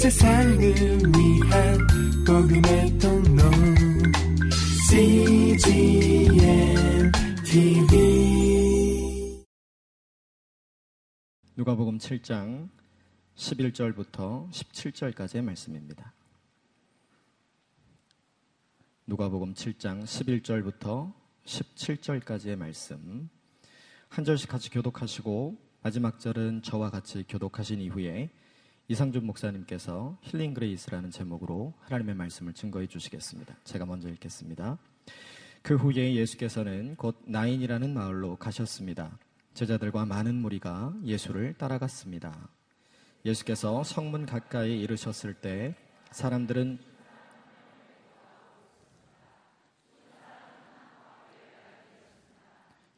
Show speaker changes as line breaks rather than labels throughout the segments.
세상을 위한 복음의 통로. CGM TV
누가복음 7장 11절부터 17절까지의 말씀입니다. 누가복음 7장 11절부터 17절까지의 말씀. 한 절씩 같이 교독하시고 마지막 절은 저와 같이 교독하신 이후에 이상준 목사님께서 힐링 그레이스라는 제목으로 하나님의 말씀을 증거해 주시겠습니다. 제가 먼저 읽겠습니다. 그 후에 예수께서는 곧 나인이라는 마을로 가셨습니다. 제자들과 많은 무리가 예수를 따라갔습니다. 예수께서 성문 가까이 이르셨을 때 사람들은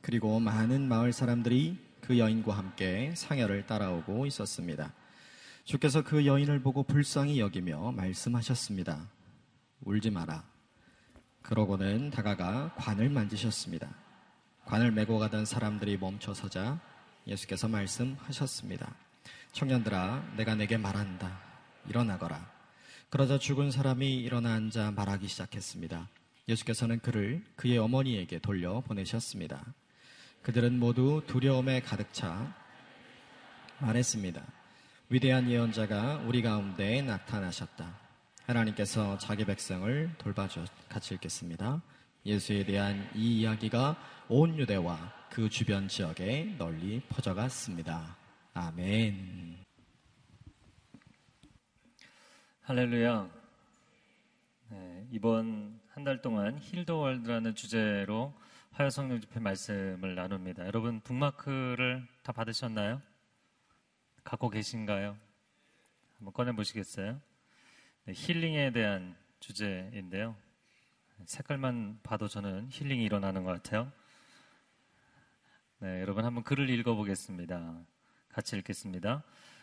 그리고 많은 마을 사람들이 그 여인과 함께 상여를 따라오고 있었습니다. 주께서 그 여인을 보고 불쌍히 여기며 말씀하셨습니다. 울지 마라. 그러고는 다가가 관을 만지셨습니다. 관을 메고 가던 사람들이 멈춰서자 예수께서 말씀하셨습니다. 청년들아, 내가 내게 말한다. 일어나거라. 그러자 죽은 사람이 일어나 앉아 말하기 시작했습니다. 예수께서는 그를 그의 어머니에게 돌려 보내셨습니다. 그들은 모두 두려움에 가득 차 말했습니다. 위대한 예언자가 우리 가운데 나타나셨다. 하나님께서 자기 백성을 돌봐줘 같이 읽겠습니다. 예수에 대한 이 이야기가 온 유대와 그 주변 지역에 널리 퍼져갔습니다. 아멘.
할렐루야. 네, 이번 한 달 동안 힐더월드라는 주제로 화요성령 집회 말씀을 나눕니다. 여러분 북마크를 다 받으셨나요? 갖고 계신가요? 한번 꺼내 보시겠어요? 네, 힐링에 대한 주제인데요. 색깔만 봐도 저는 힐링이 일어나는 것 같아요. 네, 여러분 한번 글을 읽어보겠습니다. 같이 읽겠습니다.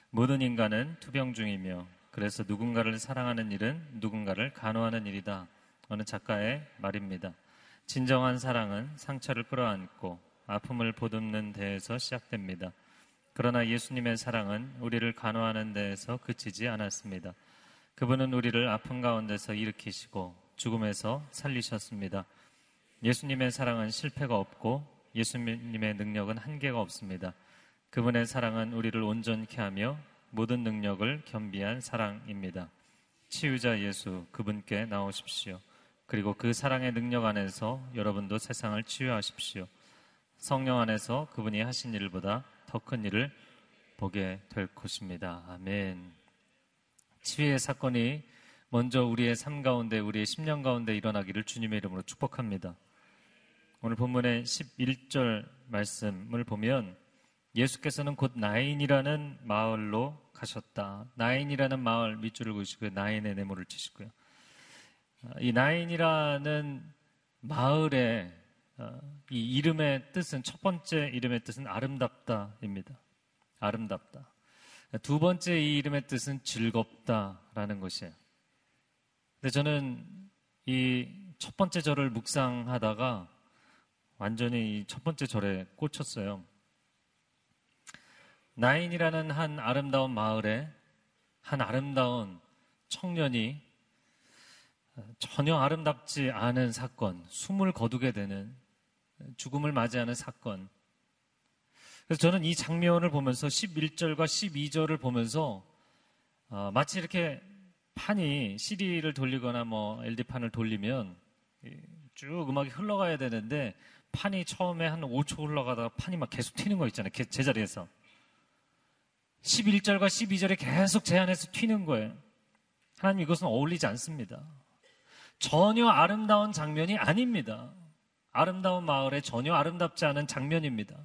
모든 인간은 투병 중이며 그래서 누군가를 사랑하는 일은 누군가를 간호하는 일이다. 어느 작가의 말입니다. 진정한 사랑은 상처를 끌어안고 아픔을 보듬는 데에서 시작됩니다. 그러나 예수님의 사랑은 우리를 간호하는 데에서 그치지 않았습니다. 그분은 우리를 아픔 가운데서 일으키시고 죽음에서 살리셨습니다. 예수님의 사랑은 실패가 없고 예수님의 능력은 한계가 없습니다. 그분의 사랑은 우리를 온전케 하며 모든 능력을 겸비한 사랑입니다. 치유자 예수 그분께 나오십시오. 그리고 그 사랑의 능력 안에서 여러분도 세상을 치유하십시오. 성령 안에서 그분이 하신 일보다 더 큰 일을 보게 될 것입니다. 아멘. 치유의 사건이 먼저 우리의 삶 가운데, 우리의 10년 가운데 일어나기를 주님의 이름으로 축복합니다. 오늘 본문의 11절 말씀을 보면 예수께서는 곧 나인이라는 마을로 가셨다. 나인이라는 마을 밑줄을 그으시고 나인의 네모를 치시고요. 이 나인이라는 마을의 어, 이 이름의 뜻은 첫 번째 이름의 뜻은 아름답다입니다. 아름답다. 두 번째 이 이름의 뜻은 즐겁다라는 것이에요. 근데 저는 이 첫 번째 절을 묵상하다가 완전히 이 첫 번째 절에 꽂혔어요. 나인이라는 한 아름다운 마을에 한 아름다운 청년이 전혀 아름답지 않은 사건, 숨을 거두게 되는 죽음을 맞이하는 사건. 그래서 저는 이 장면을 보면서 11절과 12절을 보면서 어, 마치 이렇게 판이 CD를 돌리거나 뭐 LD판을 돌리면 쭉 음악이 흘러가야 되는데 판이 처음에 한 5초 흘러가다가 판이 막 계속 튀는 거 있잖아요. 제자리에서. 11절과 12절에 계속 제한해서 튀는 거예요. 하나님 이것은 어울리지 않습니다. 전혀 아름다운 장면이 아닙니다. 아름다운 마을에 전혀 아름답지 않은 장면입니다.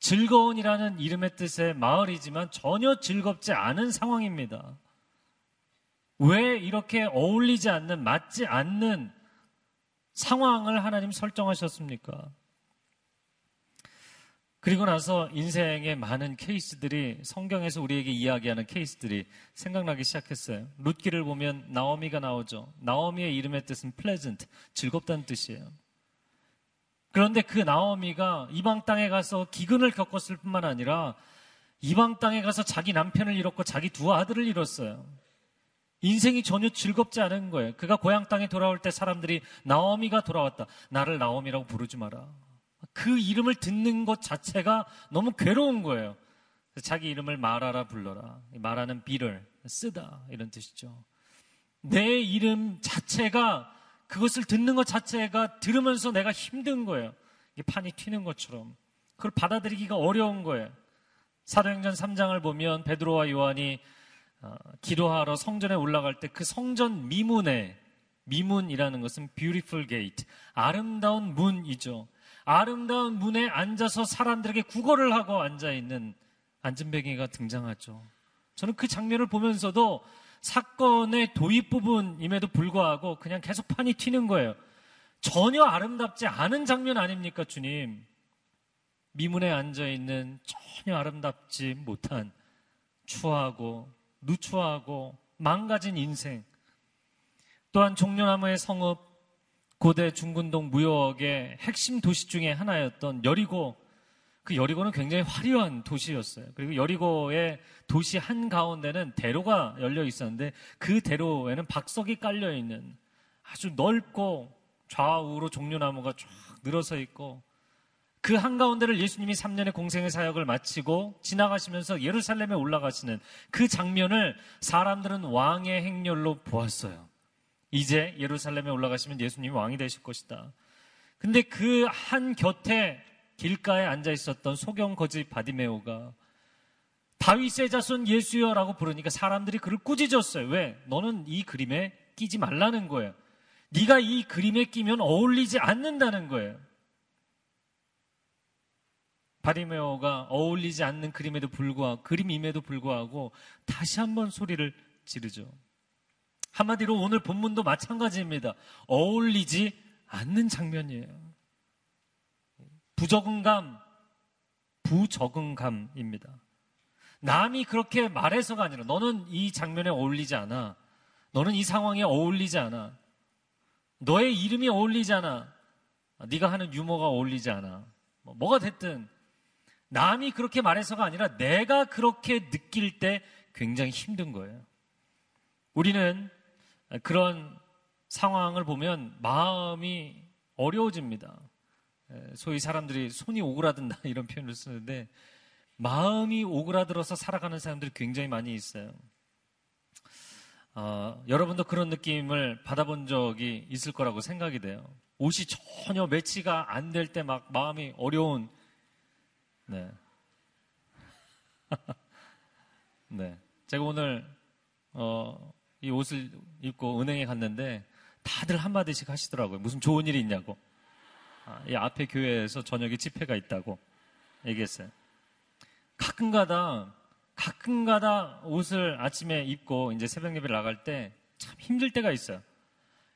즐거운이라는 이름의 뜻의 마을이지만 전혀 즐겁지 않은 상황입니다. 왜 이렇게 어울리지 않는, 맞지 않는 상황을 하나님 설정하셨습니까? 그리고 나서 인생의 많은 케이스들이 성경에서 우리에게 이야기하는 케이스들이 생각나기 시작했어요. 룻기를 보면 나오미가 나오죠. 나오미의 이름의 뜻은 pleasant, 즐겁다는 뜻이에요. 그런데 그 나오미가 이방 땅에 가서 기근을 겪었을 뿐만 아니라 이방 땅에 가서 자기 남편을 잃었고 자기 두 아들을 잃었어요. 인생이 전혀 즐겁지 않은 거예요. 그가 고향 땅에 돌아올 때 사람들이 나오미가 돌아왔다. 나를 나오미라고 부르지 마라. 그 이름을 듣는 것 자체가 너무 괴로운 거예요. 자기 이름을 말하라 불러라. 말하는 비를 쓰다 이런 뜻이죠. 내 이름 자체가 그것을 듣는 것 자체가 들으면서 내가 힘든 거예요. 이게 판이 튀는 것처럼 그걸 받아들이기가 어려운 거예요. 사도행전 3장을 보면 베드로와 요한이 어, 기도하러 성전에 올라갈 때 그 성전 미문에 미문이라는 것은 beautiful gate 아름다운 문이죠. 아름다운 문에 앉아서 사람들에게 구걸을 하고 앉아 있는 안전뱅이가 등장하죠. 저는 그 장면을 보면서도 사건의 도입 부분임에도 불구하고 그냥 계속 판이 튀는 거예요. 전혀 아름답지 않은 장면 아닙니까, 주님? 미문에 앉아 있는 전혀 아름답지 못한 추하고 누추하고 망가진 인생. 또한 종려나무의 성읍, 고대 중군동 무역의 핵심 도시 중의 하나였던 여리고 그 여리고는 굉장히 화려한 도시였어요. 그리고 여리고의 도시 한 가운데는 대로가 열려 있었는데 그 대로에는 박석이 깔려 있는 아주 넓고 좌우로 종려나무가 쫙 늘어서 있고 그 한가운데를 예수님이 3년의 공생의 사역을 마치고 지나가시면서 예루살렘에 올라가시는 그 장면을 사람들은 왕의 행렬로 보았어요. 이제 예루살렘에 올라가시면 예수님이 왕이 되실 것이다. 근데 그 한 곁에 길가에 앉아 있었던 소경 거지 바디메오가 다윗의 자손 예수여라고 부르니까 사람들이 그를 꾸짖었어요. 왜? 너는 이 그림에 끼지 말라는 거예요. 네가 이 그림에 끼면 어울리지 않는다는 거예요. 바디메오가 어울리지 않는 그림에도 불구하고 그림임에도 불구하고 다시 한번 소리를 지르죠. 한마디로 오늘 본문도 마찬가지입니다. 어울리지 않는 장면이에요. 부적응감, 부적응감입니다. 남이 그렇게 말해서가 아니라 너는 이 장면에 어울리지 않아. 너는 이 상황에 어울리지 않아. 너의 이름이 어울리지 않아. 네가 하는 유머가 어울리지 않아. 뭐, 뭐가 됐든 남이 그렇게 말해서가 아니라 내가 그렇게 느낄 때 굉장히 힘든 거예요. 우리는 그런 상황을 보면 마음이 어려워집니다. 소위 사람들이 손이 오그라든다 이런 표현을 쓰는데 마음이 오그라들어서 살아가는 사람들이 굉장히 많이 있어요. 어, 여러분도 그런 느낌을 받아본 적이 있을 거라고 생각이 돼요. 옷이 전혀 매치가 안 될 때 막 마음이 어려운, 네. 네. 제가 오늘, 어, 이 옷을 입고 은행에 갔는데 다들 한마디씩 하시더라고요. 무슨 좋은 일이 있냐고. 아, 이 앞에 교회에서 저녁에 집회가 있다고 얘기했어요. 가끔가다 가끔가다 옷을 아침에 입고 이제 새벽 예배를 나갈 때 참 힘들 때가 있어요.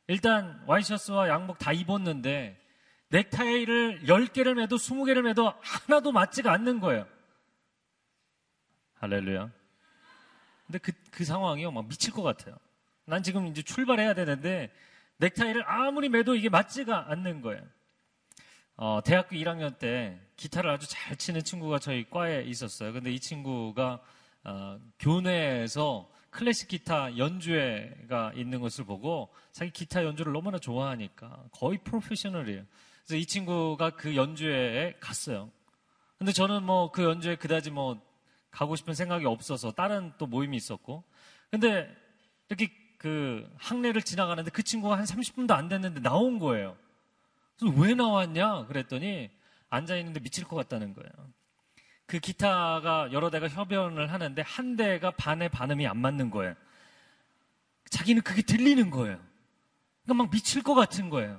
일단 와이셔츠와 양복 다 입었는데 넥타이를 10개를 매도 20개를 매도 하나도 맞지가 않는 거예요. 할렐루야. 근데 그, 그 상황이요. 막 미칠 것 같아요. 난 지금 이제 출발해야 되는데 넥타이를 아무리 매도 이게 맞지가 않는 거예요. 어, 대학교 1학년 때 기타를 아주 잘 치는 친구가 저희 과에 있었어요. 근데 이 친구가 어, 교내에서 클래식 기타 연주회가 있는 것을 보고 자기 기타 연주를 너무나 좋아하니까 거의 프로페셔널이에요. 그래서 이 친구가 그 연주회에 갔어요. 근데 저는 뭐 그 연주회 그다지 뭐 가고 싶은 생각이 없어서 다른 또 모임이 있었고. 근데 이렇게 그 학내를 지나가는데 그 친구가 한 30분도 안 됐는데 나온 거예요. 그래서 왜 나왔냐? 그랬더니 앉아있는데 미칠 것 같다는 거예요. 그 기타가 여러 대가 협연을 하는데 한 대가 반의 반음이 안 맞는 거예요. 자기는 그게 들리는 거예요. 그러니까 막 미칠 것 같은 거예요.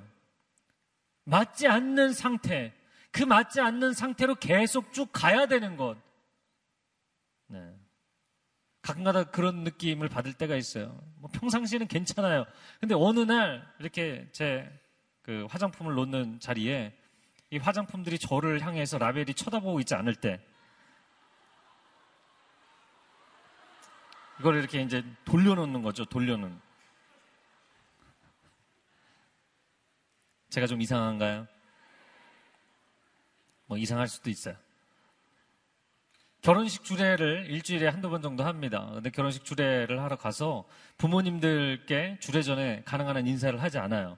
맞지 않는 상태, 그 맞지 않는 상태로 계속 쭉 가야 되는 것. 네. 가끔가다 그런 느낌을 받을 때가 있어요. 뭐 평상시에는 괜찮아요. 근데 어느 날 이렇게 제 그 화장품을 놓는 자리에 이 화장품들이 저를 향해서 라벨이 쳐다보고 있지 않을 때 이걸 이렇게 이제 돌려놓는 거죠. 돌려놓는. 제가 좀 이상한가요? 뭐 이상할 수도 있어요. 결혼식 주례를 일주일에 한두 번 정도 합니다. 근데 결혼식 주례를 하러 가서 부모님들께 주례 전에 가능한 한 인사를 하지 않아요.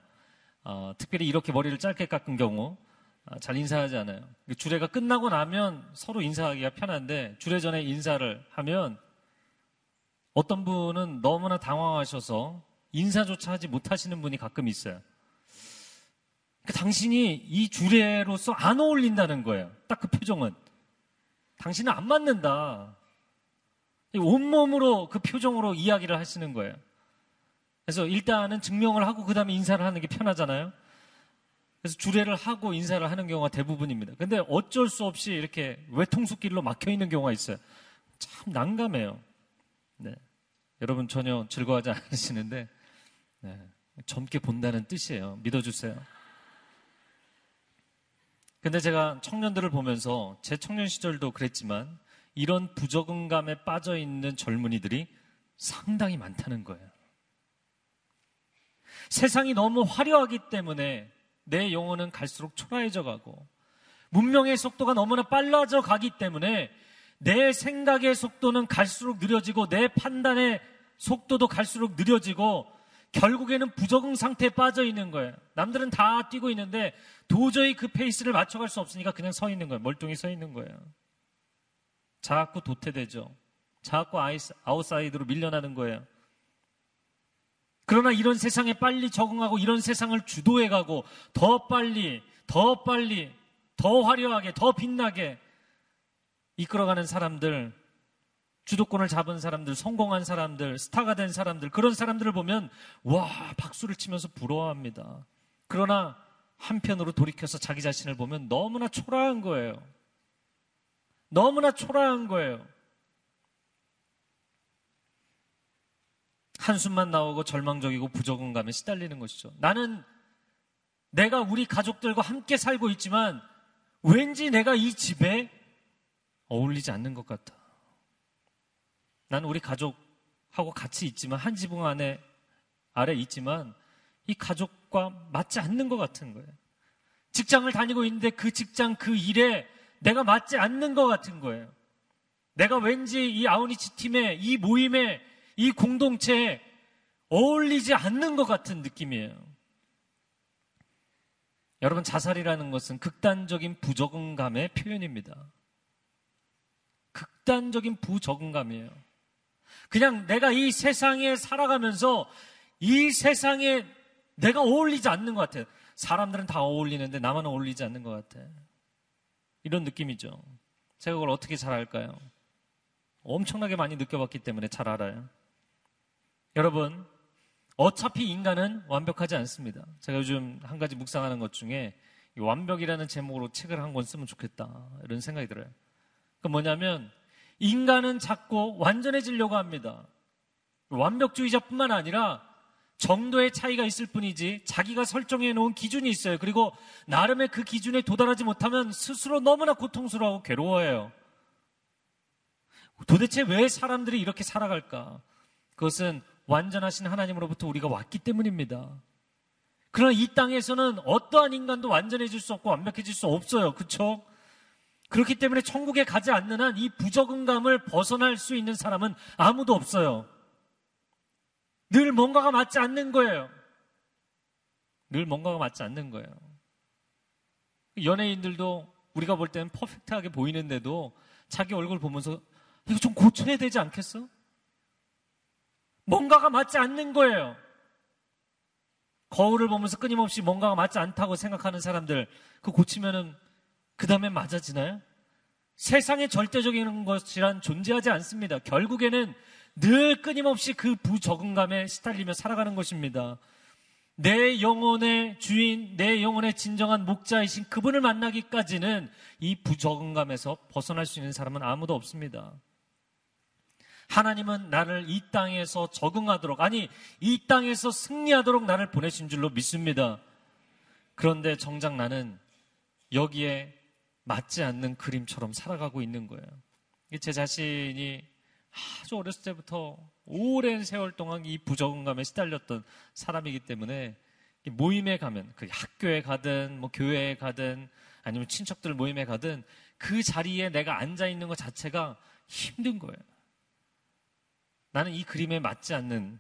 어, 특별히 이렇게 머리를 짧게 깎은 경우 아, 잘 인사하지 않아요. 주례가 끝나고 나면 서로 인사하기가 편한데 주례 전에 인사를 하면 어떤 분은 너무나 당황하셔서 인사조차 하지 못하시는 분이 가끔 있어요. 그러니까 당신이 이 주례로서 안 어울린다는 거예요. 딱 그 표정은. 당신은 안 맞는다. 온몸으로 그 표정으로 이야기를 하시는 거예요. 그래서 일단은 증명을 하고 그 다음에 인사를 하는 게 편하잖아요. 그래서 주례를 하고 인사를 하는 경우가 대부분입니다. 근데 어쩔 수 없이 이렇게 외통수길로 막혀 있는 경우가 있어요. 참 난감해요. 네. 여러분 전혀 즐거워하지 않으시는데 네. 젊게 본다는 뜻이에요. 믿어주세요. 근데 제가 청년들을 보면서 제 청년 시절도 그랬지만 이런 부적응감에 빠져 있는 젊은이들이 상당히 많다는 거예요. 세상이 너무 화려하기 때문에 내 영혼은 갈수록 초라해져 가고 문명의 속도가 너무나 빨라져 가기 때문에 내 생각의 속도는 갈수록 느려지고 내 판단의 속도도 갈수록 느려지고 결국에는 부적응 상태에 빠져 있는 거예요. 남들은 다 뛰고 있는데 도저히 그 페이스를 맞춰갈 수 없으니까 그냥 서 있는 거예요. 멀뚱히 서 있는 거예요. 자꾸 도태되죠. 자꾸 아웃사이드로 밀려나는 거예요. 그러나 이런 세상에 빨리 적응하고 이런 세상을 주도해가고 더 빨리, 더 빨리, 더 화려하게, 더 빛나게 이끌어가는 사람들, 주도권을 잡은 사람들, 성공한 사람들, 스타가 된 사람들, 그런 사람들을 보면, 와, 박수를 치면서 부러워합니다. 그러나 한편으로 돌이켜서 자기 자신을 보면 너무나 초라한 거예요. 너무나 초라한 거예요. 한숨만 나오고 절망적이고 부적응감에 시달리는 것이죠. 나는 내가 우리 가족들과 함께 살고 있지만 왠지 내가 이 집에 어울리지 않는 것 같다. 나는 우리 가족하고 같이 있지만 한 지붕 안에 아래 있지만 이 가족과 맞지 않는 것 같은 거예요. 직장을 다니고 있는데 그 직장 그 일에 내가 맞지 않는 것 같은 거예요. 내가 왠지 이 아우니치 팀에 이 모임에 이 공동체에 어울리지 않는 것 같은 느낌이에요. 여러분, 자살이라는 것은 극단적인 부적응감의 표현입니다. 극단적인 부적응감이에요. 그냥 내가 이 세상에 살아가면서 이 세상에 내가 어울리지 않는 것 같아요. 사람들은 다 어울리는데 나만 어울리지 않는 것 같아. 이런 느낌이죠. 제가 그걸 어떻게 잘 알까요? 엄청나게 많이 느껴봤기 때문에 잘 알아요. 여러분, 어차피 인간은 완벽하지 않습니다. 제가 요즘 한 가지 묵상하는 것 중에 완벽이라는 제목으로 책을 한 권 쓰면 좋겠다. 이런 생각이 들어요. 그 뭐냐면 인간은 자꾸 완전해지려고 합니다. 완벽주의자뿐만 아니라 정도의 차이가 있을 뿐이지 자기가 설정해 놓은 기준이 있어요. 그리고 나름의 그 기준에 도달하지 못하면 스스로 너무나 고통스러워하고 괴로워해요. 도대체 왜 사람들이 이렇게 살아갈까? 그것은 완전하신 하나님으로부터 우리가 왔기 때문입니다. 그러나 이 땅에서는 어떠한 인간도 완전해질 수 없고 완벽해질 수 없어요. 그쵸? 그렇기 때문에 천국에 가지 않는 한 이 부적응감을 벗어날 수 있는 사람은 아무도 없어요. 늘 뭔가가 맞지 않는 거예요. 늘 뭔가가 맞지 않는 거예요. 연예인들도 우리가 볼 때는 퍼펙트하게 보이는데도 자기 얼굴 보면서 이거 좀 고쳐야 되지 않겠어? 뭔가가 맞지 않는 거예요. 거울을 보면서 끊임없이 뭔가가 맞지 않다고 생각하는 사람들, 그 고치면은 그 다음에 맞아지나요? 세상에 절대적인 것이란 존재하지 않습니다. 결국에는 늘 끊임없이 그 부적응감에 시달리며 살아가는 것입니다. 내 영혼의 주인, 내 영혼의 진정한 목자이신 그분을 만나기까지는 이 부적응감에서 벗어날 수 있는 사람은 아무도 없습니다. 하나님은 나를 이 땅에서 적응하도록, 아니, 이 땅에서 승리하도록 나를 보내신 줄로 믿습니다. 그런데 정작 나는 여기에 맞지 않는 그림처럼 살아가고 있는 거예요. 제 자신이 아주 어렸을 때부터 오랜 세월 동안 이 부적응감에 시달렸던 사람이기 때문에 모임에 가면, 그 학교에 가든, 뭐 교회에 가든, 아니면 친척들 모임에 가든 그 자리에 내가 앉아 있는 것 자체가 힘든 거예요. 나는 이 그림에 맞지 않는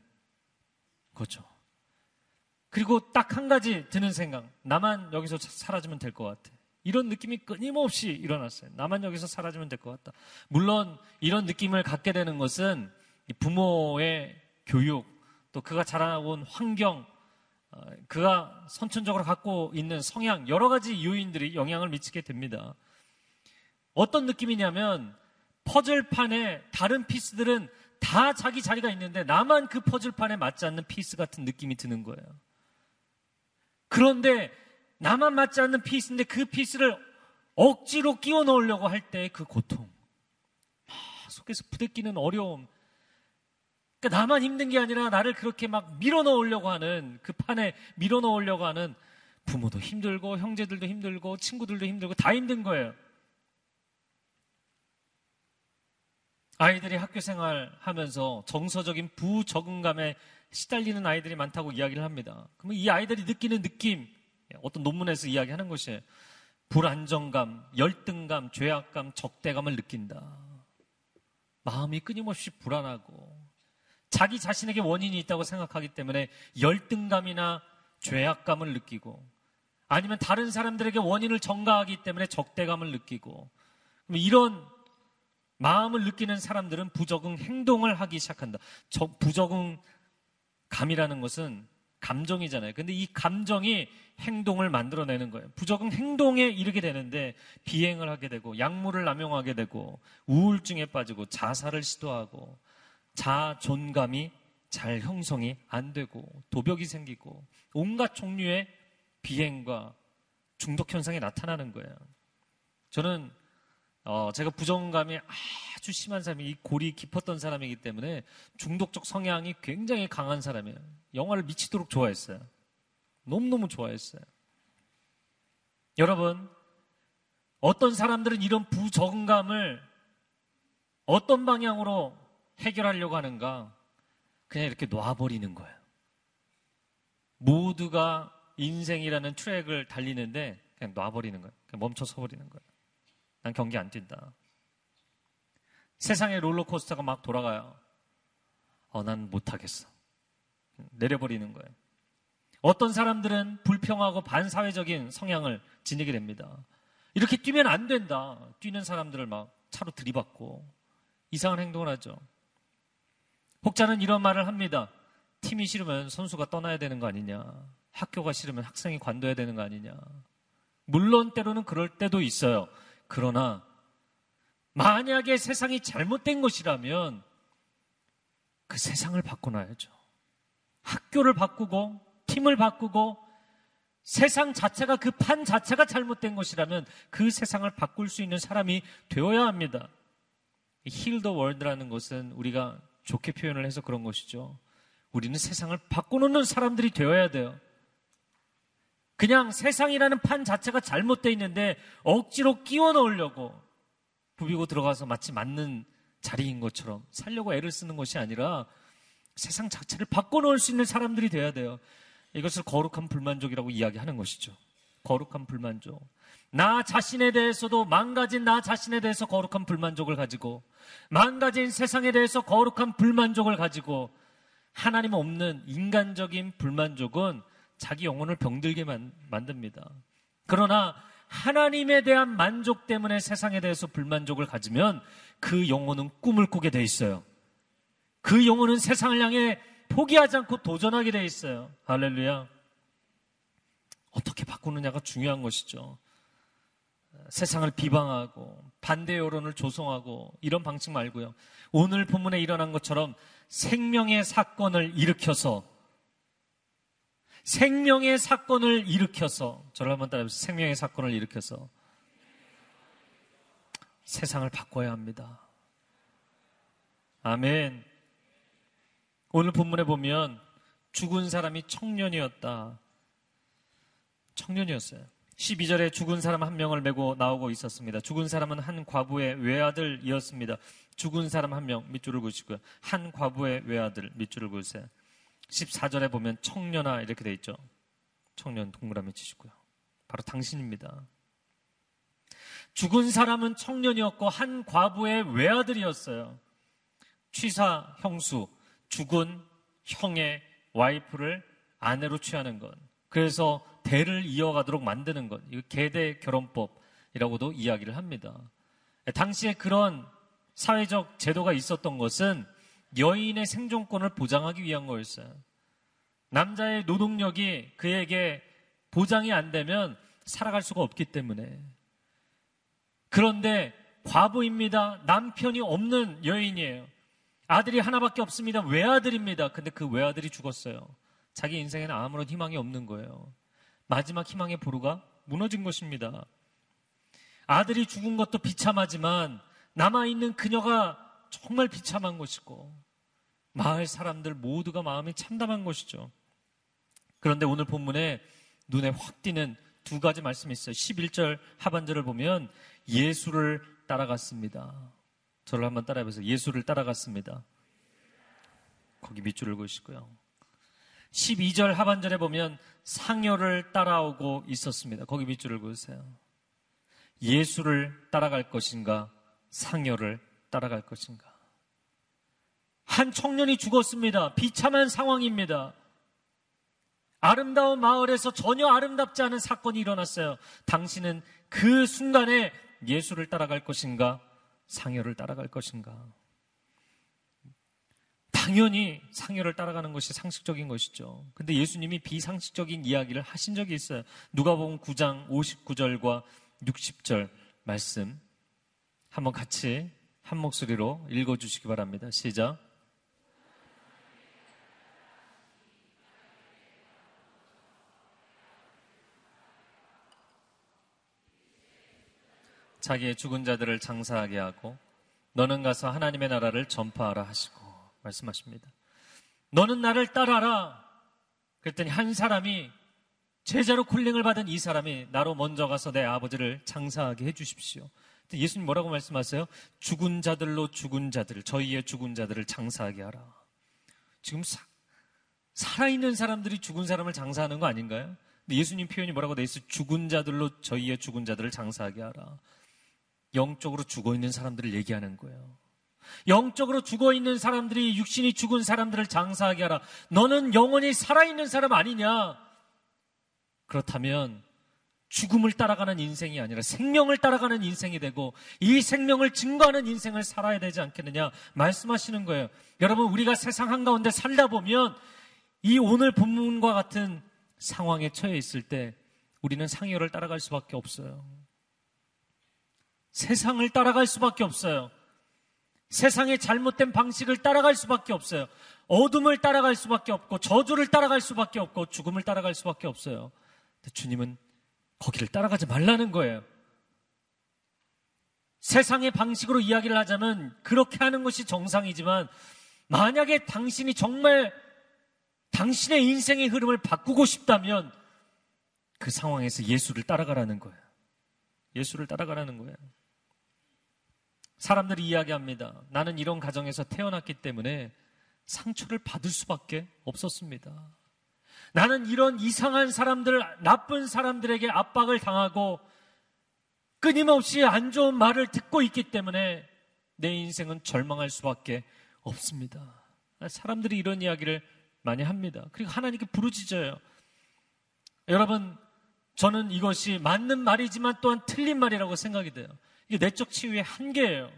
거죠. 그리고 딱 한 가지 드는 생각. 나만 여기서 사라지면 될 것 같아. 이런 느낌이 끊임없이 일어났어요. 나만 여기서 사라지면 될 것 같다. 물론 이런 느낌을 갖게 되는 것은 부모의 교육, 또 그가 자라온 환경, 어, 그가 선천적으로 갖고 있는 성향, 여러 가지 요인들이 영향을 미치게 됩니다. 어떤 느낌이냐면 퍼즐판에 다른 piece들은 다 자기 자리가 있는데 나만 그 퍼즐판에 맞지 않는 piece 같은 느낌이 드는 거예요. 그런데 나만 맞지 않는 piece인데 그 piece를 억지로 끼워 넣으려고 할 때 그 고통. 아, 속에서 부대끼는 어려움. 그러니까 나만 힘든 게 아니라 나를 그렇게 막 밀어 넣으려고 하는 그 판에 밀어 넣으려고 하는 부모도 힘들고 형제들도 힘들고 친구들도 힘들고 다 힘든 거예요. 아이들이 학교 생활 하면서 정서적인 부적응감에 시달리는 아이들이 많다고 이야기를 합니다. 그러면 이 아이들이 느끼는 느낌, 어떤 논문에서 이야기하는 것이 불안정감, 열등감, 죄악감, 적대감을 느낀다. 마음이 끊임없이 불안하고 자기 자신에게 원인이 있다고 생각하기 때문에 열등감이나 죄악감을 느끼고 아니면 다른 사람들에게 원인을 전가하기 때문에 적대감을 느끼고 이런 마음을 느끼는 사람들은 부적응 행동을 하기 시작한다. 부적응 감이라는 것은 감정이잖아요. 근데 이 감정이 행동을 만들어내는 거예요. 부적응 행동에 이르게 되는데 비행을 하게 되고 약물을 남용하게 되고 우울증에 빠지고 자살을 시도하고 자존감이 잘 형성이 안 되고 도벽이 생기고 온갖 종류의 비행과 중독 현상이 나타나는 거예요. 저는 어, 제가 부정감이 아주 심한 사람이 이 골이 깊었던 사람이기 때문에 중독적 성향이 굉장히 강한 사람이에요. 영화를 미치도록 좋아했어요. 너무너무 좋아했어요. 여러분, 어떤 사람들은 이런 부적응감을 어떤 방향으로 해결하려고 하는가? 그냥 이렇게 놔버리는 거예요. 모두가 인생이라는 트랙을 달리는데 그냥 놔버리는 거예요. 그냥 멈춰 서버리는 거예요. 난 경기 안 뛴다. 세상에 롤러코스터가 막 돌아가요. 어, 난 못하겠어. 내려버리는 거예요. 어떤 사람들은 불평하고 반사회적인 성향을 지니게 됩니다. 이렇게 뛰면 안 된다. 뛰는 사람들을 막 차로 들이받고 이상한 행동을 하죠. 혹자는 이런 말을 합니다. 팀이 싫으면 선수가 떠나야 되는 거 아니냐. 학교가 싫으면 학생이 관둬야 되는 거 아니냐. 물론 때로는 그럴 때도 있어요. 그러나 만약에 세상이 잘못된 것이라면 그 세상을 바꿔놔야죠. 학교를 바꾸고 팀을 바꾸고 세상 자체가 그 판 자체가 잘못된 것이라면 그 세상을 바꿀 수 있는 사람이 되어야 합니다. 힐더 월드라는 것은 우리가 좋게 표현을 해서 그런 것이죠. 우리는 세상을 바꿔놓는 사람들이 되어야 돼요. 그냥 세상이라는 판 자체가 잘못되어 있는데 억지로 끼워 넣으려고 부비고 들어가서 마치 맞는 자리인 것처럼 살려고 애를 쓰는 것이 아니라 세상 자체를 바꿔놓을 수 있는 사람들이 돼야 돼요. 이것을 거룩한 불만족이라고 이야기하는 것이죠. 거룩한 불만족. 나 자신에 대해서도 망가진 나 자신에 대해서 거룩한 불만족을 가지고 망가진 세상에 대해서 거룩한 불만족을 가지고 하나님 없는 인간적인 불만족은 자기 영혼을 병들게 만, 만듭니다. 그러나 하나님에 대한 만족 때문에 세상에 대해서 불만족을 가지면 그 영혼은 꿈을 꾸게 돼 있어요. 그 영혼은 세상을 향해 포기하지 않고 도전하게 돼 있어요. 할렐루야. 어떻게 바꾸느냐가 중요한 것이죠. 세상을 비방하고 반대 여론을 조성하고 이런 방식 말고요. 오늘 본문에 일어난 것처럼 생명의 사건을 일으켜서 생명의 사건을 일으켜서 저를 한번 따라해보세요. 생명의 사건을 일으켜서 세상을 바꿔야 합니다. 아멘. 오늘 본문에 보면 죽은 사람이 청년이었다. 청년이었어요. 12절에 죽은 사람 한 명을 메고 나오고 있었습니다. 죽은 사람은 한 과부의 외아들이었습니다. 죽은 사람 한 명 밑줄을 그으시고요. 한 과부의 외아들 밑줄을 그으세요. 14절에 보면 청년아 이렇게 돼 있죠. 청년 동그라미 치시고요. 바로 당신입니다. 죽은 사람은 청년이었고 한 과부의 외아들이었어요. 취사 형수, 죽은 형의 와이프를 아내로 취하는 것. 그래서 대를 이어가도록 만드는 것. 이거 계대 결혼법이라고도 이야기를 합니다. 당시에 그런 사회적 제도가 있었던 것은 여인의 생존권을 보장하기 위한 거였어요. 남자의 노동력이 그에게 보장이 안 되면 살아갈 수가 없기 때문에. 그런데 과부입니다. 남편이 없는 여인이에요. 아들이 하나밖에 없습니다. 외아들입니다. 근데 그 외아들이 죽었어요. 자기 인생에는 아무런 희망이 없는 거예요. 마지막 희망의 보루가 무너진 것입니다. 아들이 죽은 것도 비참하지만 남아있는 그녀가 정말 비참한 것이고 마을 사람들 모두가 마음이 참담한 것이죠. 그런데 오늘 본문에 눈에 확 띄는 두 가지 말씀이 있어요. 11절 하반절을 보면 예수를 따라갔습니다. 저를 한번 따라해보세요. 예수를 따라갔습니다. 거기 밑줄을 그으시고요. 12절 하반절에 보면 상여를 따라오고 있었습니다. 거기 밑줄을 그으세요. 예수를 따라갈 것인가? 상여를 따라갈 것인가? 한 청년이 죽었습니다. 비참한 상황입니다. 아름다운 마을에서 전혀 아름답지 않은 사건이 일어났어요. 당신은 그 순간에 예수를 따라갈 것인가? 상여를 따라갈 것인가? 당연히 상여를 따라가는 것이 상식적인 것이죠. 근데 예수님이 비상식적인 이야기를 하신 적이 있어요. 누가복음 9장 59절과 60절 말씀 한번 같이 한 목소리로 읽어 주시기 바랍니다. 시작. 자기의 죽은 자들을 장사하게 하고 너는 가서 하나님의 나라를 전파하라 하시고 말씀하십니다. 너는 나를 따라라. 그랬더니 한 사람이 제자로 콜링을 받은 이 사람이 나로 먼저 가서 내 아버지를 장사하게 해 주십시오. 예수님 뭐라고 말씀하세요? 죽은 자들로 죽은 자들, 저희의 죽은 자들을 장사하게 하라. 지금 사, 살아있는 사람들이 죽은 사람을 장사하는 거 아닌가요? 근데 예수님 표현이 뭐라고 돼 있어요? 죽은 자들로 저희의 죽은 자들을 장사하게 하라. 영적으로 죽어 있는 사람들을 얘기하는 거예요. 영적으로 죽어 있는 사람들이 육신이 죽은 사람들을 장사하게 하라. 너는 영원히 살아있는 사람 아니냐? 그렇다면 죽음을 따라가는 인생이 아니라 생명을 따라가는 인생이 되고 이 생명을 증거하는 인생을 살아야 되지 않겠느냐 말씀하시는 거예요. 여러분 우리가 세상 한가운데 살다 보면 이 오늘 본문과 같은 상황에 처해 있을 때 우리는 상여를 따라갈 수밖에 없어요. 세상을 따라갈 수밖에 없어요. 세상의 잘못된 방식을 따라갈 수밖에 없어요. 어둠을 따라갈 수밖에 없고 저주를 따라갈 수밖에 없고 죽음을 따라갈 수밖에 없어요. 주님은 거기를 따라가지 말라는 거예요. 세상의 방식으로 이야기를 하자면 그렇게 하는 것이 정상이지만 만약에 당신이 정말 당신의 인생의 흐름을 바꾸고 싶다면 그 상황에서 예수를 따라가라는 거예요. 예수를 따라가라는 거예요. 사람들이 이야기합니다. 나는 이런 가정에서 태어났기 때문에 상처를 받을 수밖에 없었습니다. 나는 이런 이상한 사람들, 나쁜 사람들에게 압박을 당하고 끊임없이 안 좋은 말을 듣고 있기 때문에 내 인생은 절망할 수밖에 없습니다. 사람들이 이런 이야기를 많이 합니다. 그리고 하나님께 부르짖어요. 여러분, 저는 이것이 맞는 말이지만 또한 틀린 말이라고 생각이 돼요. 이게 내적 치유의 한계예요.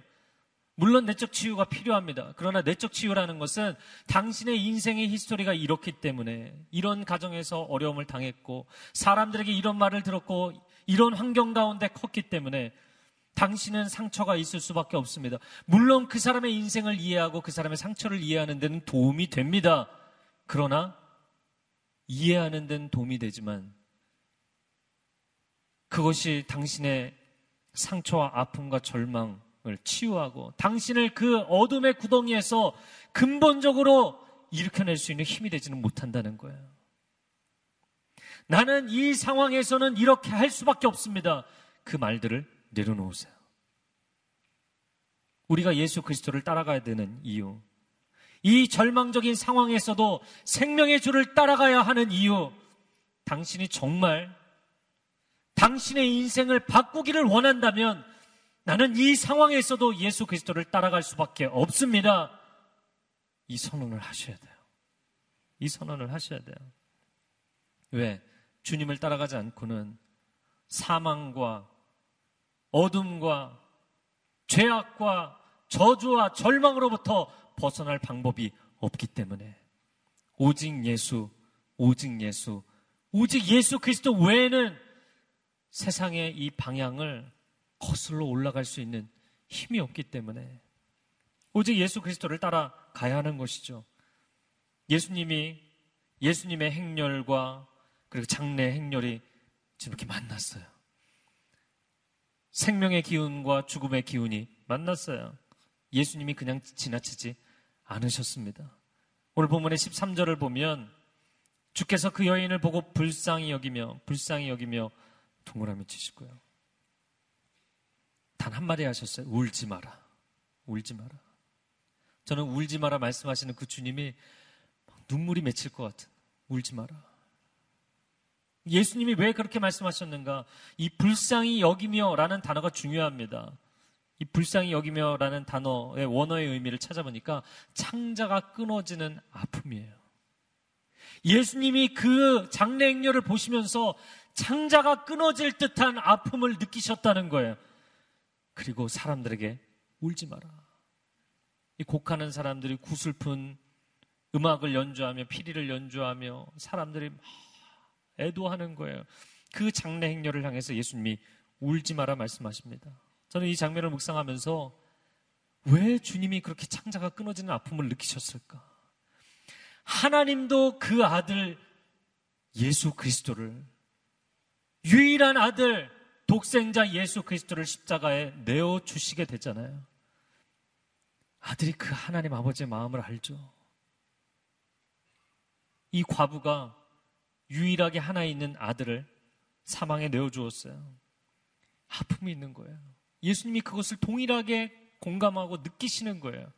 물론 내적 치유가 필요합니다. 그러나 내적 치유라는 것은 당신의 인생의 히스토리가 이렇기 때문에 이런 가정에서 어려움을 당했고 사람들에게 이런 말을 들었고 이런 환경 가운데 컸기 때문에 당신은 상처가 있을 수밖에 없습니다. 물론 그 사람의 인생을 이해하고 그 사람의 상처를 이해하는 데는 도움이 됩니다. 그러나 이해하는 데는 도움이 되지만 그것이 당신의 상처와 아픔과 절망을 치유하고 당신을 그 어둠의 구덩이에서 근본적으로 일으켜낼 수 있는 힘이 되지는 못한다는 거예요. 나는 이 상황에서는 이렇게 할 수밖에 없습니다. 그 말들을 내려놓으세요. 우리가 예수 그리스도를 따라가야 되는 이유. 이 절망적인 상황에서도 생명의 주를 따라가야 하는 이유. 당신이 정말 당신의 인생을 바꾸기를 원한다면 나는 이 상황에서도 예수 그리스도를 따라갈 수밖에 없습니다. 이 선언을 하셔야 돼요. 이 선언을 하셔야 돼요. 왜? 주님을 따라가지 않고는 사망과 어둠과 죄악과 저주와 절망으로부터 벗어날 방법이 없기 때문에 오직 예수, 오직 예수, 오직 예수 그리스도 외에는 세상의 이 방향을 거슬러 올라갈 수 있는 힘이 없기 때문에 오직 예수 그리스도를 따라 가야 하는 것이죠. 예수님이 예수님의 행렬과 그리고 장래 행렬이 지금 이렇게 만났어요. 생명의 기운과 죽음의 기운이 만났어요. 예수님이 그냥 지나치지 않으셨습니다. 오늘 본문의 13절을 보면 주께서 그 여인을 보고 불쌍히 여기며 불쌍히 여기며 동그라미 치시고요. 단 한마디 하셨어요. 울지 마라. 울지 마라. 저는 울지 마라 말씀하시는 그 주님이 눈물이 맺힐 것 같은 울지 마라. 예수님이 왜 그렇게 말씀하셨는가? 이 불쌍히 여기며라는 단어가 중요합니다. 이 불쌍히 여기며라는 단어의 원어의 의미를 찾아보니까 창자가 끊어지는 아픔이에요. 예수님이 그 장례 행렬을 보시면서 창자가 끊어질 듯한 아픔을 느끼셨다는 거예요. 그리고 사람들에게 울지 마라. 이 곡하는 사람들이 구슬픈 음악을 연주하며 피리를 연주하며 사람들이 막 애도하는 거예요. 그 장례 행렬을 향해서 예수님이 울지 마라 말씀하십니다. 저는 이 장면을 묵상하면서 왜 주님이 그렇게 창자가 끊어지는 아픔을 느끼셨을까? 하나님도 그 아들 예수 그리스도를 유일한 아들 독생자 예수 그리스도를 십자가에 내어 주시게 됐잖아요. 아들이 그 하나님 아버지의 마음을 알죠. 이 과부가 유일하게 하나 있는 아들을 사망에 내어 주었어요. 아픔이 있는 거예요. 예수님이 그것을 동일하게 공감하고 느끼시는 거예요.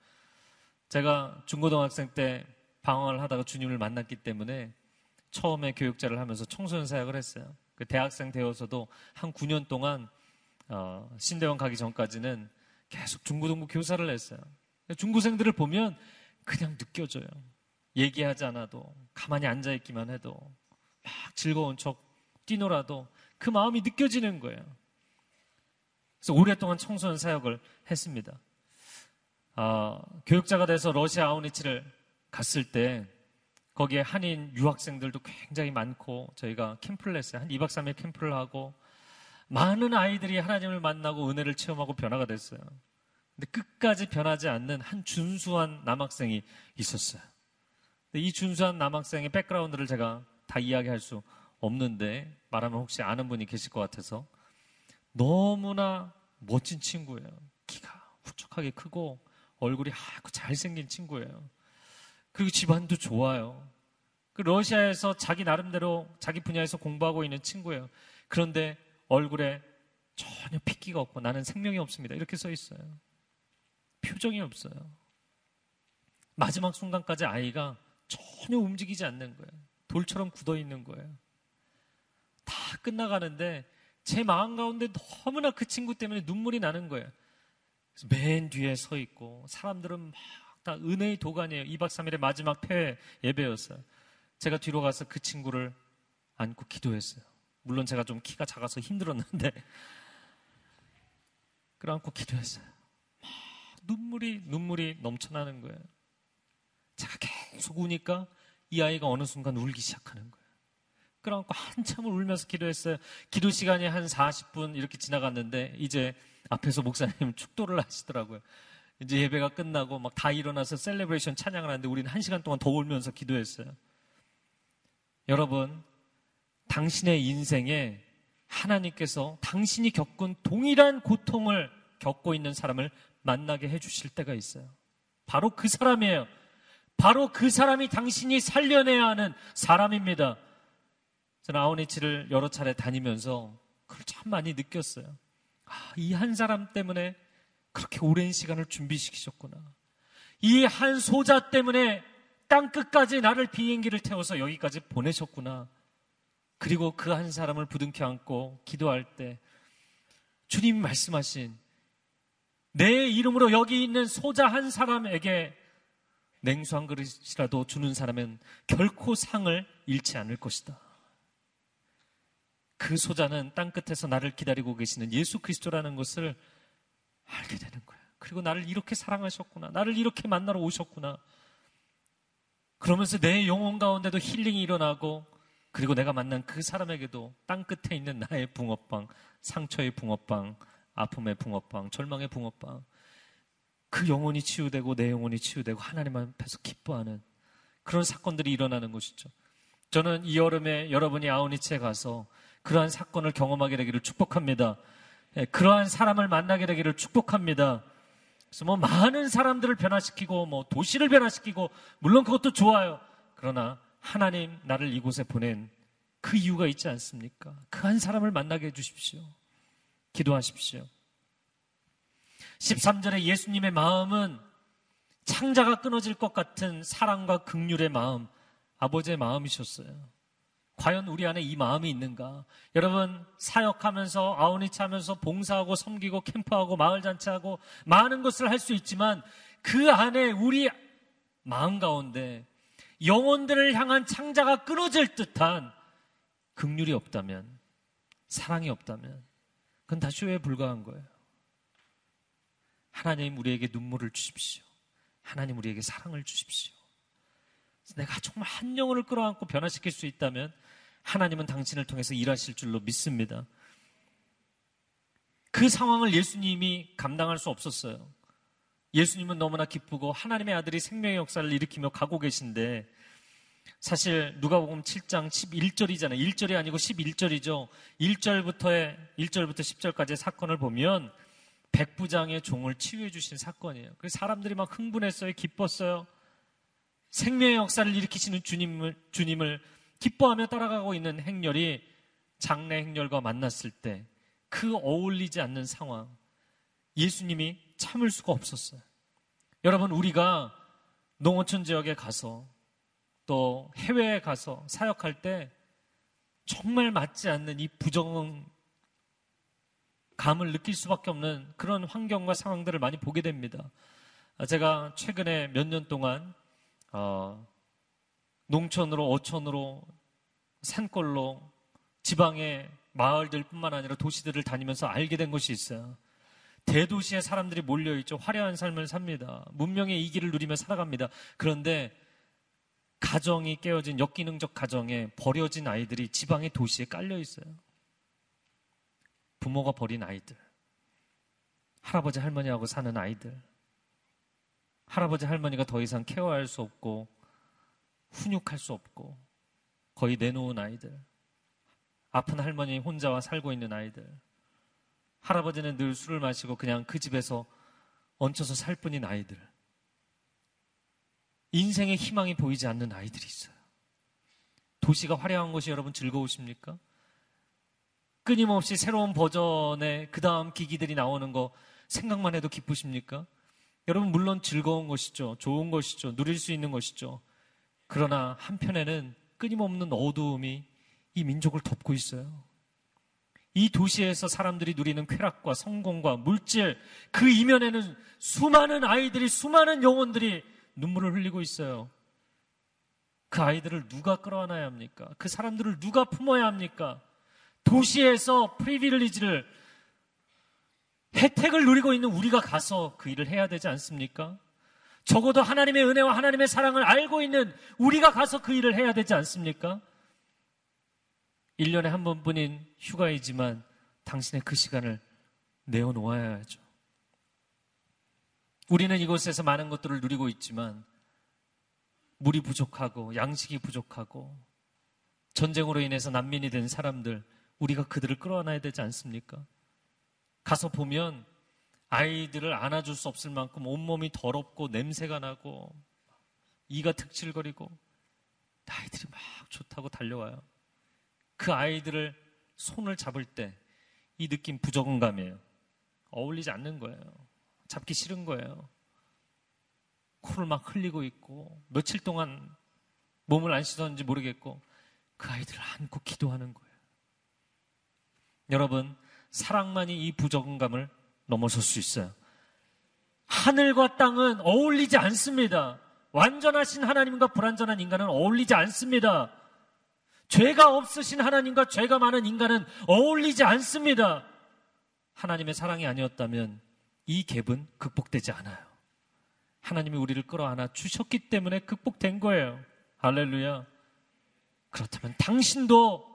제가 중고등학생 때 방황을 하다가 주님을 만났기 때문에 처음에 교육자를 하면서 청소년 사역을 했어요. 그 대학생 되어서도 한 9년 동안 어, 신대원 가기 전까지는 계속 중고등부 교사를 했어요. 중고생들을 보면 그냥 느껴져요. 얘기하지 않아도 가만히 앉아 있기만 해도 막 즐거운 척 뛰노라도 그 마음이 느껴지는 거예요. 그래서 오랫동안 청소년 사역을 했습니다. 어, 교육자가 돼서 러시아 아우니치를 갔을 때 거기에 한인 유학생들도 굉장히 많고 저희가 캠프를 했어요. 한 2박 3일 캠프를 하고 많은 아이들이 하나님을 만나고 은혜를 체험하고 변화가 됐어요. 근데 끝까지 변하지 않는 한 준수한 남학생이 있었어요. 이 준수한 남학생의 백그라운드를 제가 다 이야기할 수 없는데 말하면 혹시 아는 분이 계실 것 같아서 너무나 멋진 친구예요. 키가 훌쩍하게 크고 얼굴이 하얗고 잘생긴 친구예요. 그리고 집안도 좋아요. 그 러시아에서 자기 나름대로 자기 분야에서 공부하고 있는 친구예요. 그런데 얼굴에 전혀 핏기가 없고 나는 생명이 없습니다. 이렇게 써 있어요. 표정이 없어요. 마지막 순간까지 아이가 전혀 움직이지 않는 거예요. 돌처럼 굳어 있는 거예요. 다 끝나가는데 제 마음 가운데 너무나 그 친구 때문에 눈물이 나는 거예요. 맨 뒤에 서 있고 사람들은 막 다 은혜의 도가니에요. 2박 3일의 마지막 폐회 예배였어요. 제가 뒤로 가서 그 친구를 안고 기도했어요. 물론 제가 좀 키가 작아서 힘들었는데 끌어안고 기도했어요. 막 눈물이 눈물이 넘쳐나는 거예요. 제가 계속 우니까 이 아이가 어느 순간 울기 시작하는 거예요. 끌어안고 한참을 울면서 기도했어요. 기도 시간이 한 40분 이렇게 지나갔는데 이제 앞에서 목사님 축도를 하시더라고요. 이제 예배가 끝나고 막 다 일어나서 셀레브레이션 찬양을 하는데 우리는 한 시간 동안 더 울면서 기도했어요. 여러분, 당신의 인생에 하나님께서 당신이 겪은 동일한 고통을 겪고 있는 사람을 만나게 해주실 때가 있어요. 바로 그 사람이에요. 바로 그 사람이 당신이 살려내야 하는 사람입니다. 저는 아우니치를 여러 차례 다니면서 그걸 참 많이 느꼈어요. 아, 이 한 사람 때문에 그렇게 오랜 시간을 준비시키셨구나. 이 한 소자 때문에 땅 끝까지 나를 비행기를 태워서 여기까지 보내셨구나. 그리고 그 한 사람을 부둥켜 안고 기도할 때 주님이 말씀하신 내 이름으로 여기 있는 소자 한 사람에게 냉수 한 그릇이라도 주는 사람은 결코 상을 잃지 않을 것이다. 그 소자는 땅 끝에서 나를 기다리고 계시는 예수 그리스도라는 것을 알게 되는 거야. 그리고 나를 이렇게 사랑하셨구나. 나를 이렇게 만나러 오셨구나. 그러면서 내 영혼 가운데도 힐링이 일어나고 그리고 내가 만난 그 사람에게도 땅 끝에 있는 나의 붕어빵, 상처의 붕어빵, 아픔의 붕어빵, 절망의 붕어빵, 그 영혼이 치유되고 내 영혼이 치유되고 하나님 앞에서 기뻐하는 그런 사건들이 일어나는 것이죠. 저는 이 여름에 여러분이 아우니치에 가서 그러한 사건을 경험하게 되기를 축복합니다. 예, 그러한 사람을 만나게 되기를 축복합니다. 그래서 뭐 많은 사람들을 변화시키고 뭐 도시를 변화시키고 물론 그것도 좋아요. 그러나 하나님 나를 이곳에 보낸 그 이유가 있지 않습니까? 그 한 사람을 만나게 해주십시오. 기도하십시오. 13절에 예수님의 마음은 창자가 끊어질 것 같은 사랑과 극률의 마음, 아버지의 마음이셨어요. 과연 우리 안에 이 마음이 있는가? 여러분, 사역하면서, 아우니치 하면서 봉사하고 섬기고 캠프하고 마을 잔치하고 많은 것을 할 수 있지만 그 안에 우리 마음 가운데 영혼들을 향한 창자가 끊어질 듯한 극률이 없다면, 사랑이 없다면, 그건 다 쇼에 불과한 거예요. 하나님 우리에게 눈물을 주십시오. 하나님 우리에게 사랑을 주십시오. 내가 정말 한 영혼을 끌어안고 변화시킬 수 있다면 하나님은 당신을 통해서 일하실 줄로 믿습니다. 그 상황을 예수님이 감당할 수 없었어요. 예수님은 너무나 기쁘고 하나님의 아들이 생명의 역사를 일으키며 가고 계신데 사실 누가복음 7장 11절이잖아요. 1절이 아니고 11절이죠. 1절부터의 1절부터 10절까지의 사건을 보면 백부장의 종을 치유해 주신 사건이에요. 그래서 사람들이 막 흥분했어요. 기뻤어요. 생명의 역사를 일으키시는 주님을 주님을 기뻐하며 따라가고 있는 행렬이 장래 행렬과 만났을 때 그 어울리지 않는 상황 예수님이 참을 수가 없었어요. 여러분 우리가 농어촌 지역에 가서 또 해외에 가서 사역할 때 정말 맞지 않는 이 부정 감을 느낄 수밖에 없는 그런 환경과 상황들을 많이 보게 됩니다. 제가 최근에 몇 년 동안 어, 농촌으로 어촌으로 산골로 지방의 마을들뿐만 아니라 도시들을 다니면서 알게 된 것이 있어요. 대도시에 사람들이 몰려있죠. 화려한 삶을 삽니다. 문명의 이기를 누리며 살아갑니다. 그런데 가정이 깨어진 역기능적 가정에 버려진 아이들이 지방의 도시에 깔려 있어요. 부모가 버린 아이들. 할아버지 할머니하고 사는 아이들. 할아버지 할머니가 더 이상 케어할 수 없고 훈육할 수 없고 거의 내놓은 아이들. 아픈 할머니 혼자와 살고 있는 아이들. 할아버지는 늘 술을 마시고 그냥 그 집에서 얹혀서 살 뿐인 아이들. 인생의 희망이 보이지 않는 아이들이 있어요. 도시가 화려한 것이 여러분 즐거우십니까? 끊임없이 새로운 버전의 그 다음 기기들이 나오는 거 생각만 해도 기쁘십니까? 여러분, 물론 즐거운 것이죠. 좋은 것이죠. 누릴 수 있는 것이죠. 그러나 한편에는 끊임없는 어두움이 이 민족을 덮고 있어요. 이 도시에서 사람들이 누리는 쾌락과 성공과 물질, 그 이면에는 수많은 아이들이, 수많은 영혼들이 눈물을 흘리고 있어요. 그 아이들을 누가 끌어안아야 합니까? 그 사람들을 누가 품어야 합니까? 도시에서 프리빌리지를 혜택을 누리고 있는 우리가 가서 그 일을 해야 되지 않습니까? 적어도 하나님의 은혜와 하나님의 사랑을 알고 있는 우리가 가서 그 일을 해야 되지 않습니까? 1년에 한 번뿐인 휴가이지만 당신의 그 시간을 내어놓아야 하죠. 우리는 이곳에서 많은 것들을 누리고 있지만 물이 부족하고 양식이 부족하고 전쟁으로 인해서 난민이 된 사람들 우리가 그들을 끌어안아야 되지 않습니까? 가서 보면 아이들을 안아줄 수 없을 만큼 온몸이 더럽고 냄새가 나고 이가 특칠거리고 아이들이 막 좋다고 달려와요. 그 아이들을 손을 잡을 때 이 느낌 부적응감이에요. 어울리지 않는 거예요. 잡기 싫은 거예요. 코를 막 흘리고 있고 며칠 동안 몸을 안 씻었는지 모르겠고 그 아이들을 안고 기도하는 거예요. 여러분, 사랑만이 이 부적응감을 넘어설 수 있어요. 하늘과 땅은 어울리지 않습니다. 완전하신 하나님과 불완전한 인간은 어울리지 않습니다. 죄가 없으신 하나님과 죄가 많은 인간은 어울리지 않습니다. 하나님의 사랑이 아니었다면 이 갭은 극복되지 않아요. 하나님이 우리를 끌어안아 주셨기 때문에 극복된 거예요. 할렐루야. 그렇다면 당신도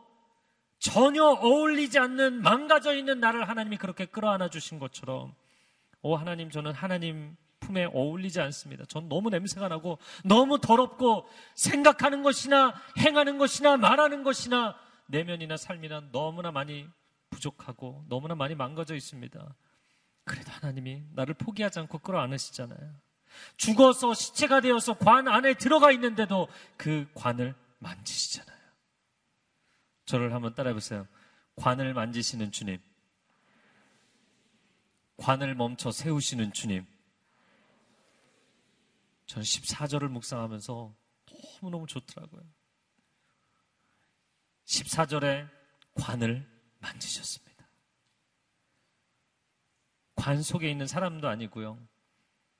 전혀 어울리지 않는 망가져 있는 나를 하나님이 그렇게 끌어안아 주신 것처럼 오 하나님 저는 하나님 품에 어울리지 않습니다. 전 너무 냄새가 나고 너무 더럽고 생각하는 것이나 행하는 것이나 말하는 것이나 내면이나 삶이나 너무나 많이 부족하고 너무나 많이 망가져 있습니다. 그래도 하나님이 나를 포기하지 않고 끌어안으시잖아요. 죽어서 시체가 되어서 관 안에 들어가 있는데도 그 관을 만지시잖아요. 저를 한번 따라해 보세요. 관을 만지시는 주님. 관을 멈춰 세우시는 주님. 저는 14절을 묵상하면서 너무너무 좋더라고요. 14절에 관을 만지셨습니다. 관 속에 있는 사람도 아니고요.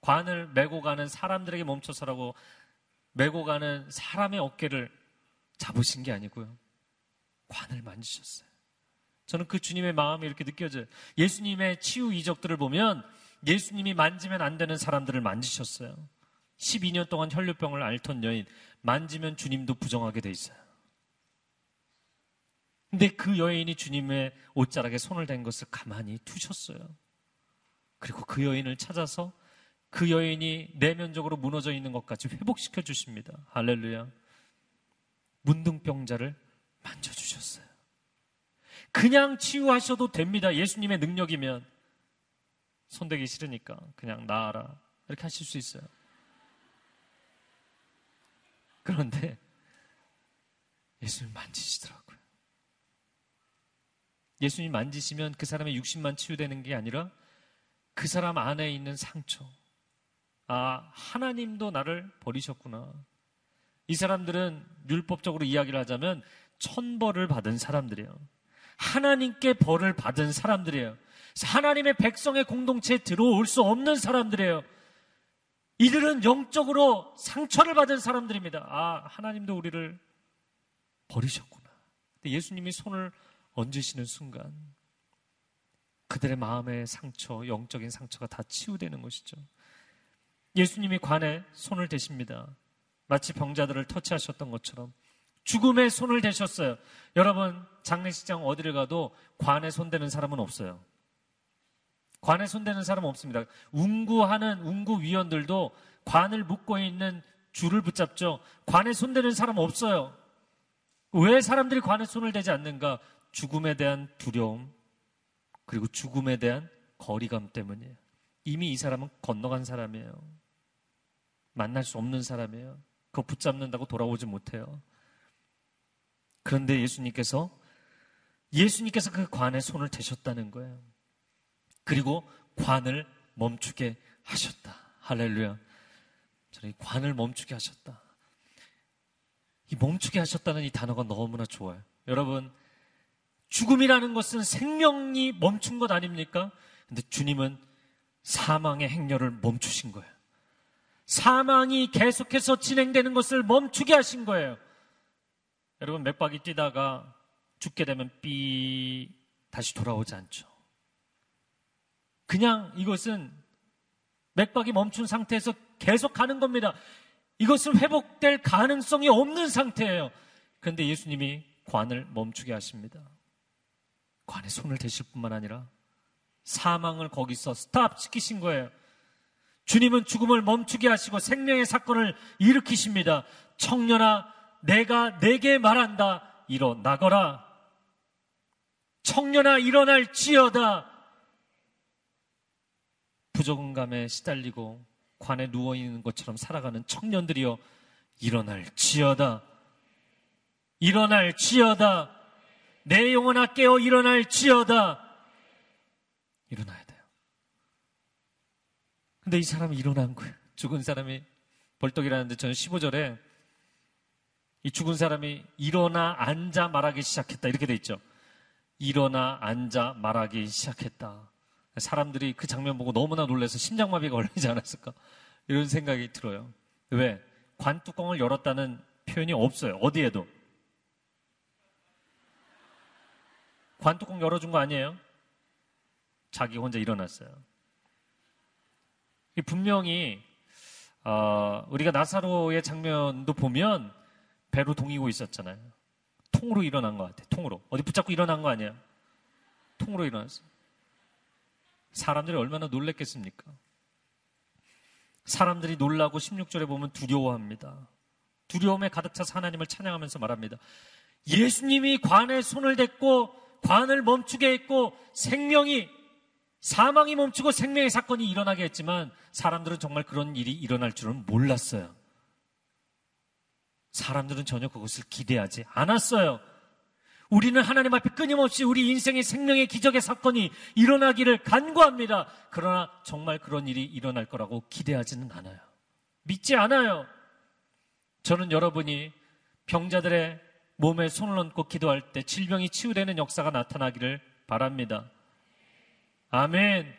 관을 메고 가는 사람들에게 멈춰서라고 메고 가는 사람의 어깨를 잡으신 게 아니고요. 관을 만지셨어요. 저는 그 주님의 마음이 이렇게 느껴져요. 예수님의 치유 이적들을 보면 예수님이 만지면 안 되는 사람들을 만지셨어요. 12년 동안 혈류병을 앓던 여인, 만지면 주님도 부정하게 돼 있어요. 근데 그 여인이 주님의 옷자락에 손을 댄 것을 가만히 두셨어요. 그리고 그 여인을 찾아서 그 여인이 내면적으로 무너져 있는 것까지 회복시켜 주십니다. 할렐루야. 문둥병자를 만져주셨어요. 그냥 치유하셔도 됩니다. 예수님의 능력이면. 손대기 싫으니까 그냥 나아라. 이렇게 하실 수 있어요. 그런데 예수님 만지시더라고요. 예수님 만지시면 그 사람의 육신만 치유되는 게 아니라 그 사람 안에 있는 상처. 아, 하나님도 나를 버리셨구나. 이 사람들은 율법적으로 이야기를 하자면 천벌을 받은 사람들이에요. 하나님께 벌을 받은 사람들이에요. 하나님의 백성의 공동체에 들어올 수 없는 사람들이에요. 이들은 영적으로 상처를 받은 사람들입니다. 아, 하나님도 우리를 버리셨구나. 근데 예수님이 손을 얹으시는 순간 그들의 마음의 상처, 영적인 상처가 다 치유되는 것이죠. 예수님이 관에 손을 대십니다. 마치 병자들을 터치하셨던 것처럼 죽음의 손을 대셨어요. 여러분, 장례식장 어디를 가도 관에 손대는 사람은 없어요. 관에 손대는 사람 은 없습니다. 운구하는 운구위원들도 관을 묶고 있는 줄을 붙잡죠. 관에 손대는 사람 없어요. 왜 사람들이 관에 손을 대지 않는가? 죽음에 대한 두려움, 그리고 죽음에 대한 거리감 때문이에요. 이미 이 사람은 건너간 사람이에요. 만날 수 없는 사람이에요. 그거 붙잡는다고 돌아오지 못해요. 그런데 예수님께서 예수님께서 그 관에 손을 대셨다는 거예요. 그리고 관을 멈추게 하셨다. 할렐루야. 저는 이 관을 멈추게 하셨다. 이 멈추게 하셨다는 이 단어가 너무나 좋아요. 여러분, 죽음이라는 것은 생명이 멈춘 것 아닙니까? 근데 주님은 사망의 행렬을 멈추신 거예요. 사망이 계속해서 진행되는 것을 멈추게 하신 거예요. 여러분, 몇 바퀴 뛰다가 죽게 되면 삐 다시 돌아오지 않죠. 그냥 이것은 맥박이 멈춘 상태에서 계속 가는 겁니다. 이것은 회복될 가능성이 없는 상태예요. 그런데 예수님이 관을 멈추게 하십니다. 관에 손을 대실 뿐만 아니라 사망을 거기서 스탑 시키신 거예요. 주님은 죽음을 멈추게 하시고 생명의 사건을 일으키십니다. 청년아, 내가 내게 말한다. 일어나거라. 청년아, 일어날지어다. 부적응감에 시달리고 관에 누워 있는 것처럼 살아가는 청년들이여 일어날지어다. 일어날지어다. 내 영혼아 깨어 일어날지어다. 일어나야 돼요. 근데 이 사람이 일어난 거예요. 죽은 사람이 벌떡이라는데 저는 15절에 이 죽은 사람이 일어나 앉아 말하기 시작했다. 이렇게 돼 있죠. 일어나 앉아 말하기 시작했다. 사람들이 그 장면 보고 너무나 놀라서 심장마비가 걸리지 않았을까? 이런 생각이 들어요. 왜? 관뚜껑을 열었다는 표현이 없어요. 어디에도. 관뚜껑 열어준 거 아니에요? 자기 혼자 일어났어요. 분명히 어, 우리가 나사로의 장면도 보면 배로 동이고 있었잖아요. 통으로 일어난 것 같아요. 통으로. 어디 붙잡고 일어난 거 아니에요? 통으로 일어났어요. 사람들이 얼마나 놀랬겠습니까? 사람들이 놀라고 16절에 보면 두려워합니다. 두려움에 가득 차서 하나님을 찬양하면서 말합니다. 예수님이 관에 손을 댔고 관을 멈추게 했고 생명이 사망이 멈추고 생명의 사건이 일어나게 했지만 사람들은 정말 그런 일이 일어날 줄은 몰랐어요. 사람들은 전혀 그것을 기대하지 않았어요. 우리는 하나님 앞에 끊임없이 우리 인생의 생명의 기적의 사건이 일어나기를 간구합니다. 그러나 정말 그런 일이 일어날 거라고 기대하지는 않아요. 믿지 않아요. 저는 여러분이 병자들의 몸에 손을 얹고 기도할 때 질병이 치유되는 역사가 나타나기를 바랍니다. 아멘.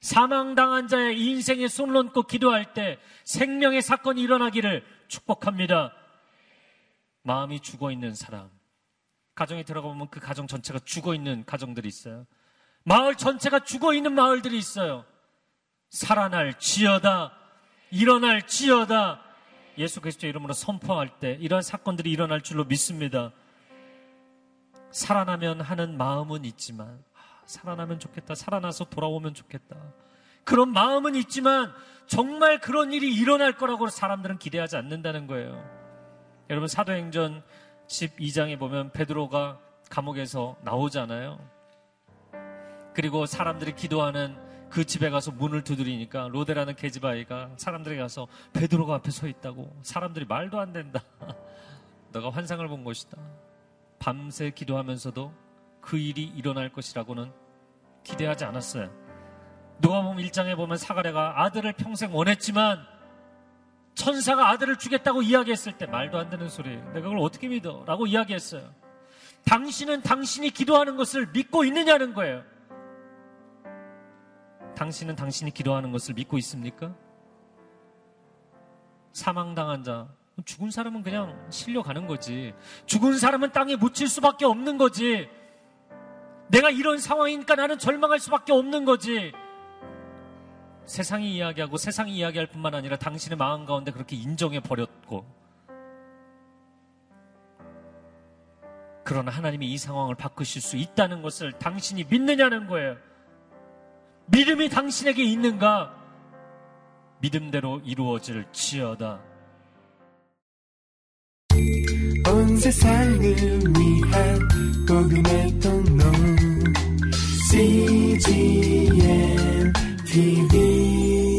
사망당한 자의 인생에 손을 얹고 기도할 때 생명의 사건이 일어나기를 축복합니다. 마음이 죽어 있는 사람. 가정에 들어가 보면 그 가정 전체가 죽어 있는 가정들이 있어요. 마을 전체가 죽어 있는 마을들이 있어요. 살아날 지어다. 일어날 지어다. 예수 그리스도 이름으로 선포할 때 이러한 사건들이 일어날 줄로 믿습니다. 살아나면 하는 마음은 있지만 아, 살아나면 좋겠다. 살아나서 돌아오면 좋겠다. 그런 마음은 있지만 정말 그런 일이 일어날 거라고 사람들은 기대하지 않는다는 거예요. 여러분 사도행전 12장에 보면 베드로가 감옥에서 나오잖아요. 그리고 사람들이 기도하는 그 집에 가서 문을 두드리니까 로데라는 계집아이가 사람들에게 가서 베드로가 앞에 서 있다고 사람들이 말도 안 된다. 너가 환상을 본 것이다. 밤새 기도하면서도 그 일이 일어날 것이라고는 기대하지 않았어요. 누가 보면 1장에 보면 사가랴가 아들을 평생 원했지만 천사가 아들을 주겠다고 이야기했을 때 말도 안 되는 소리. 내가 그걸 어떻게 믿어? 라고 이야기했어요. 당신은 당신이 기도하는 것을 믿고 있느냐는 거예요. 당신은 당신이 기도하는 것을 믿고 있습니까? 사망당한 자, 죽은 사람은 그냥 실려가는 거지. 죽은 사람은 땅에 묻힐 수밖에 없는 거지. 내가 이런 상황이니까 나는 절망할 수밖에 없는 거지. 세상이 이야기하고 세상이 이야기할 뿐만 아니라 당신의 마음 가운데 그렇게 인정해 버렸고 그러나 하나님이 이 상황을 바꾸실 수 있다는 것을 당신이 믿느냐는 거예요. 믿음이 당신에게 있는가? 믿음대로 이루어질 지어다.
온 세상을 위한 복음의 통로 CGM 提笔。